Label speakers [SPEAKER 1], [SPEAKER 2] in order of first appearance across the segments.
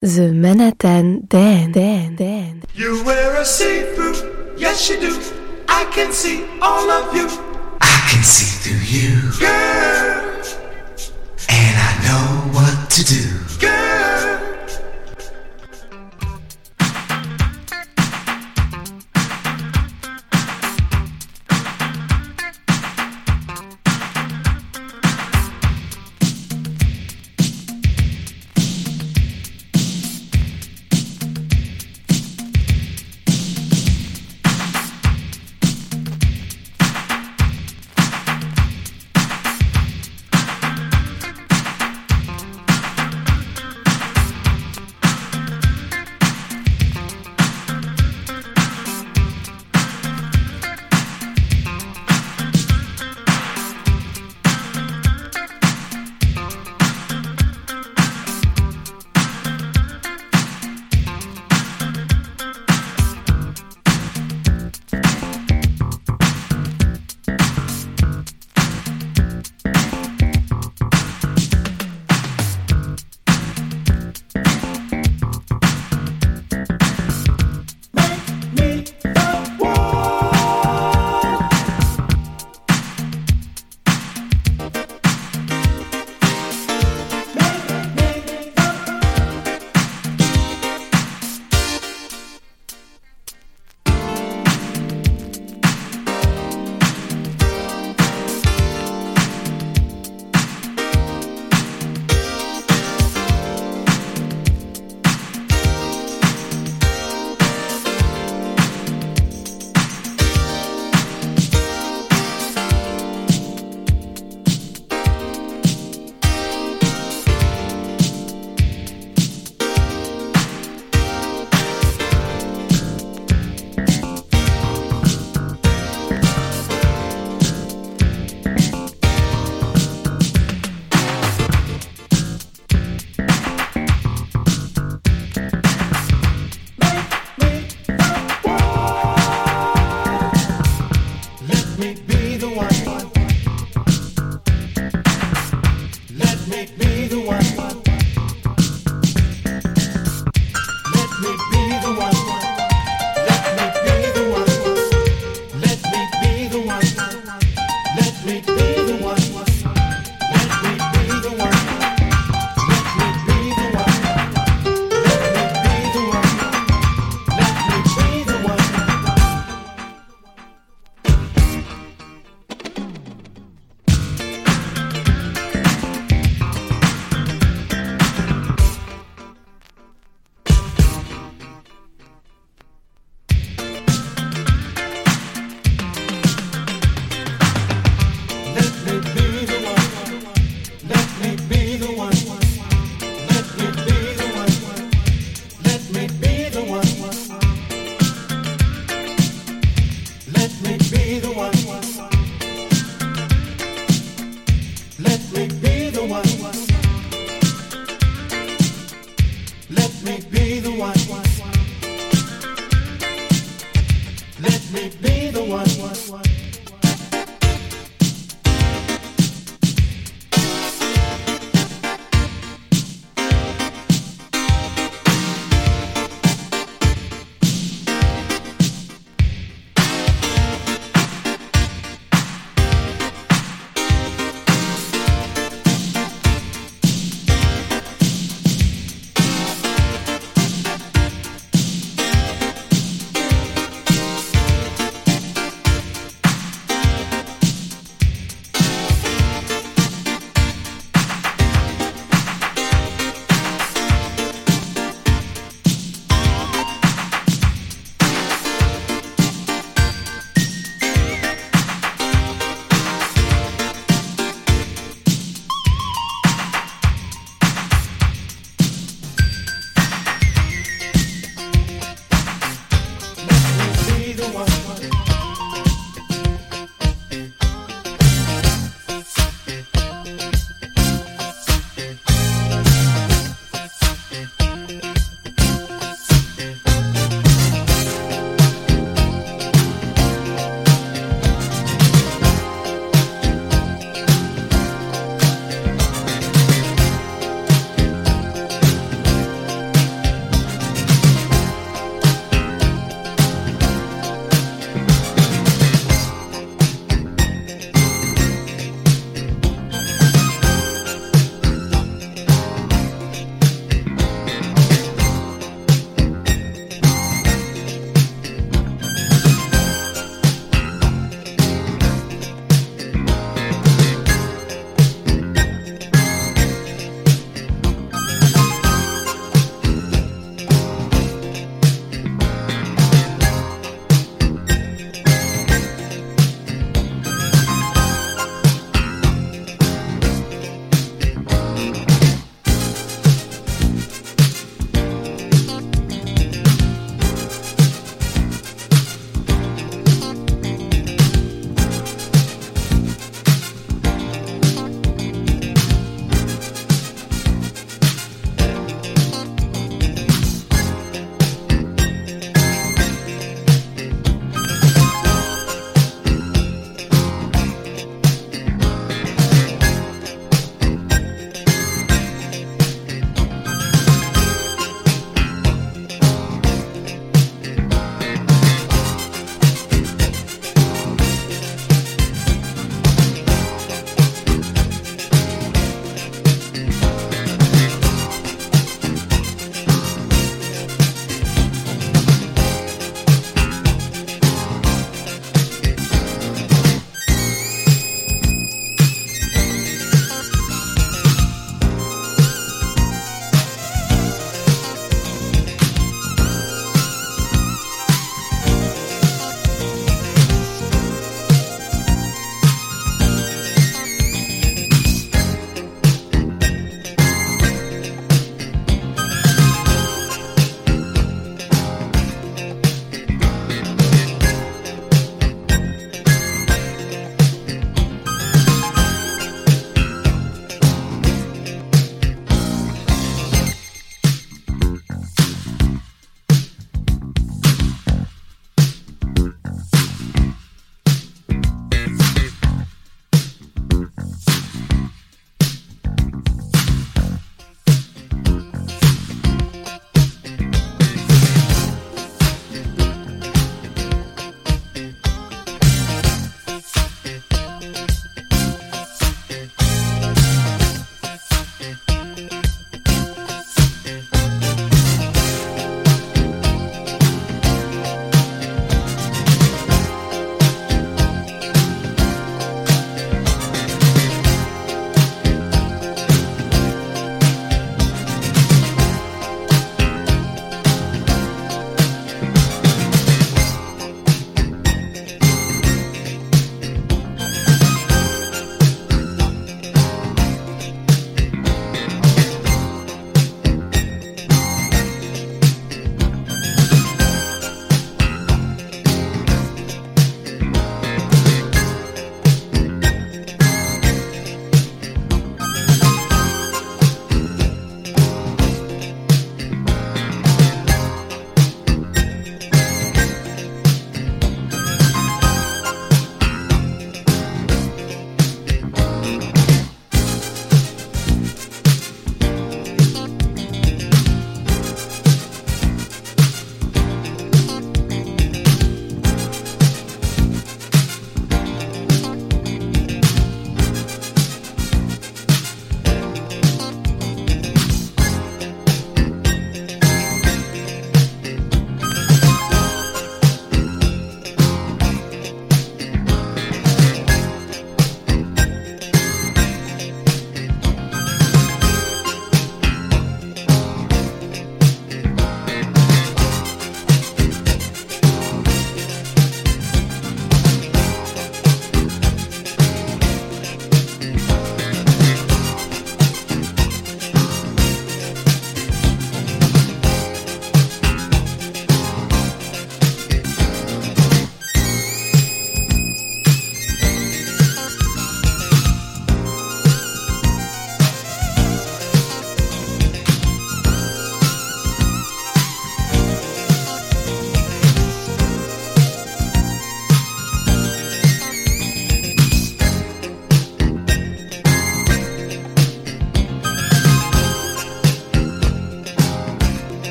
[SPEAKER 1] The Manhattan Dan, Dan, Dan.
[SPEAKER 2] You wear a see-through, yes you do. I can see all of you.
[SPEAKER 3] I can see through you,
[SPEAKER 2] girl,
[SPEAKER 3] and I know what to do.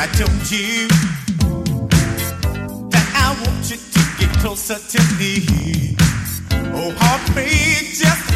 [SPEAKER 2] I told you that I want you to get closer to me. Oh, heartbeat, just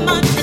[SPEAKER 2] love.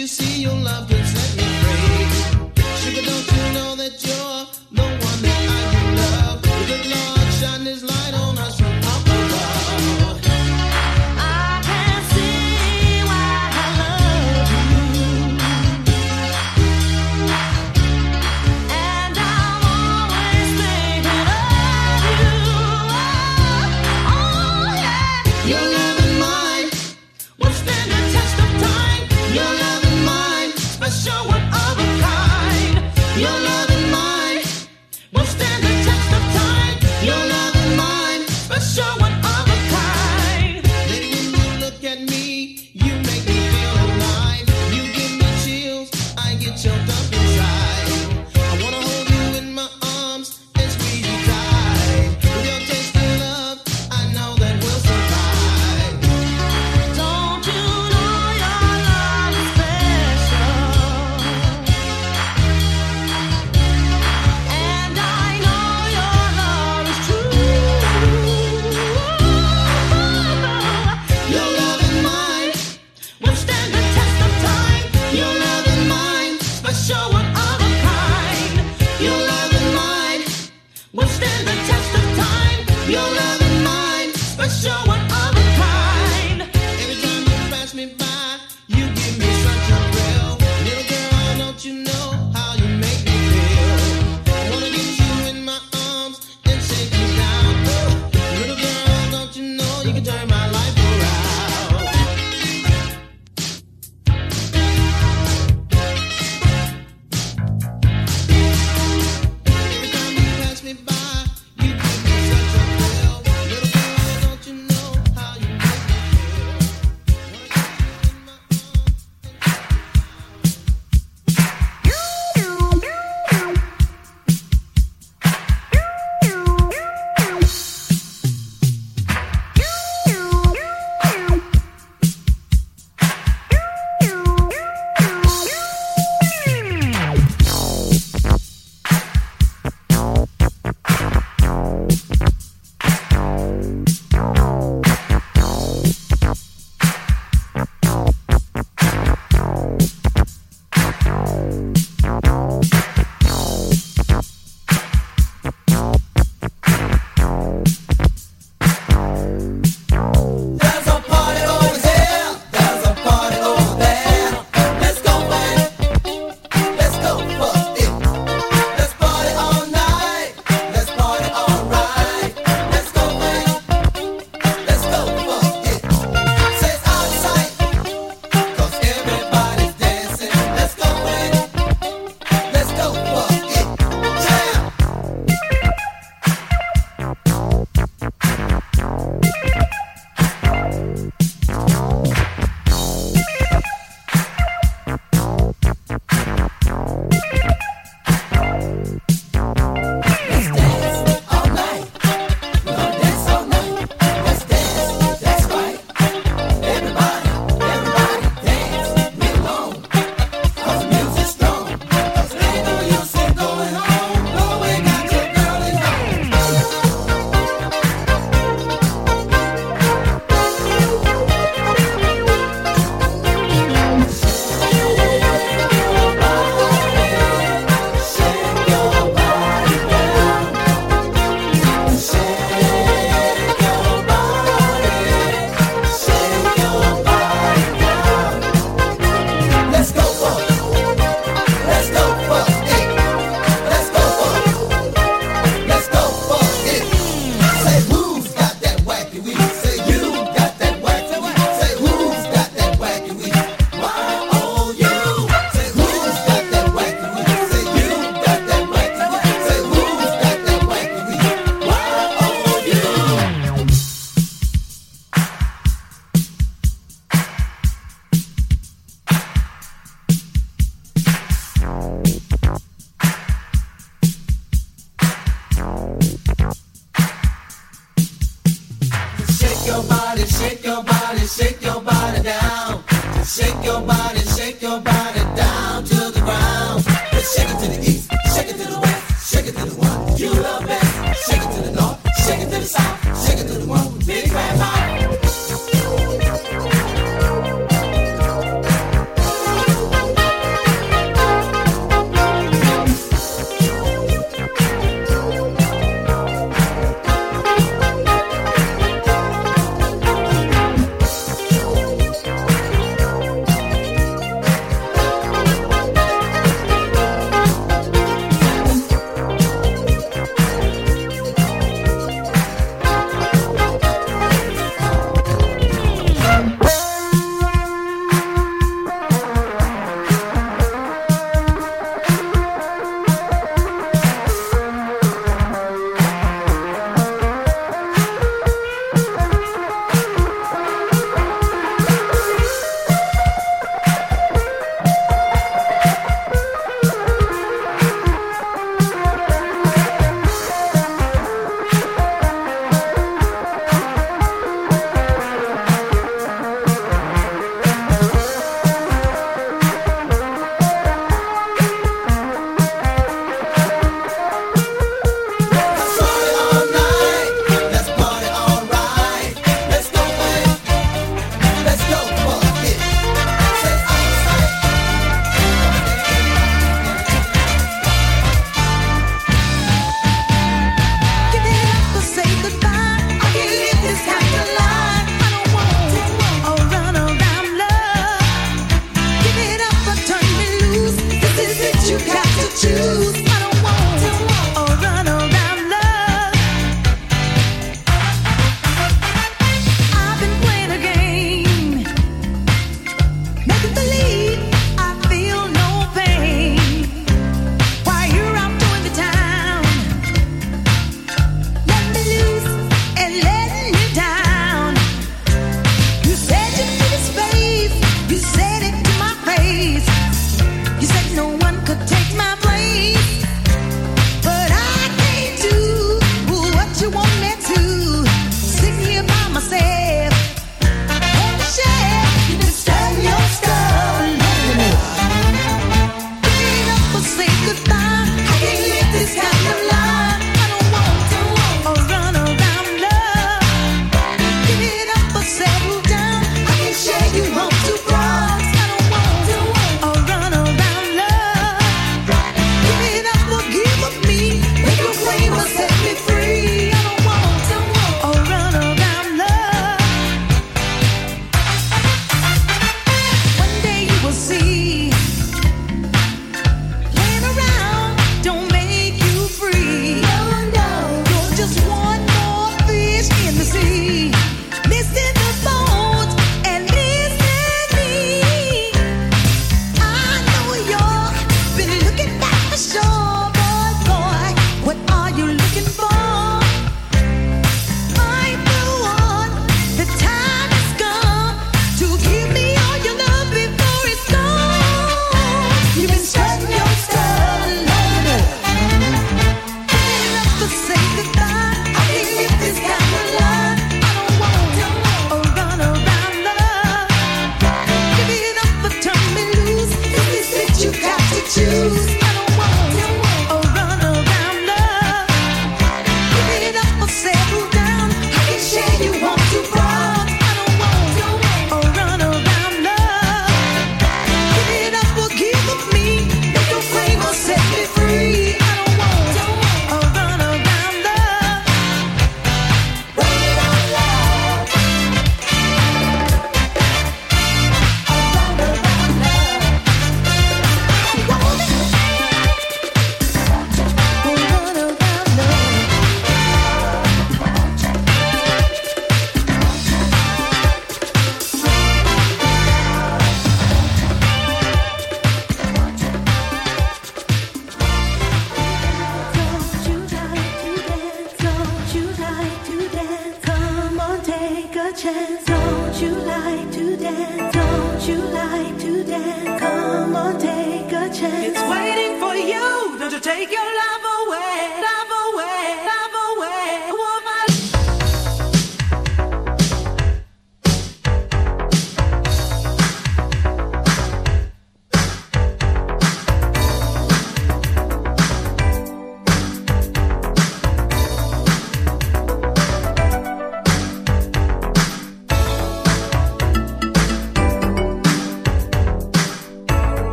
[SPEAKER 2] you see your love just let me
[SPEAKER 4] break. Sugar, don't you know that you're
[SPEAKER 5] It's waiting for you. Don't you take your love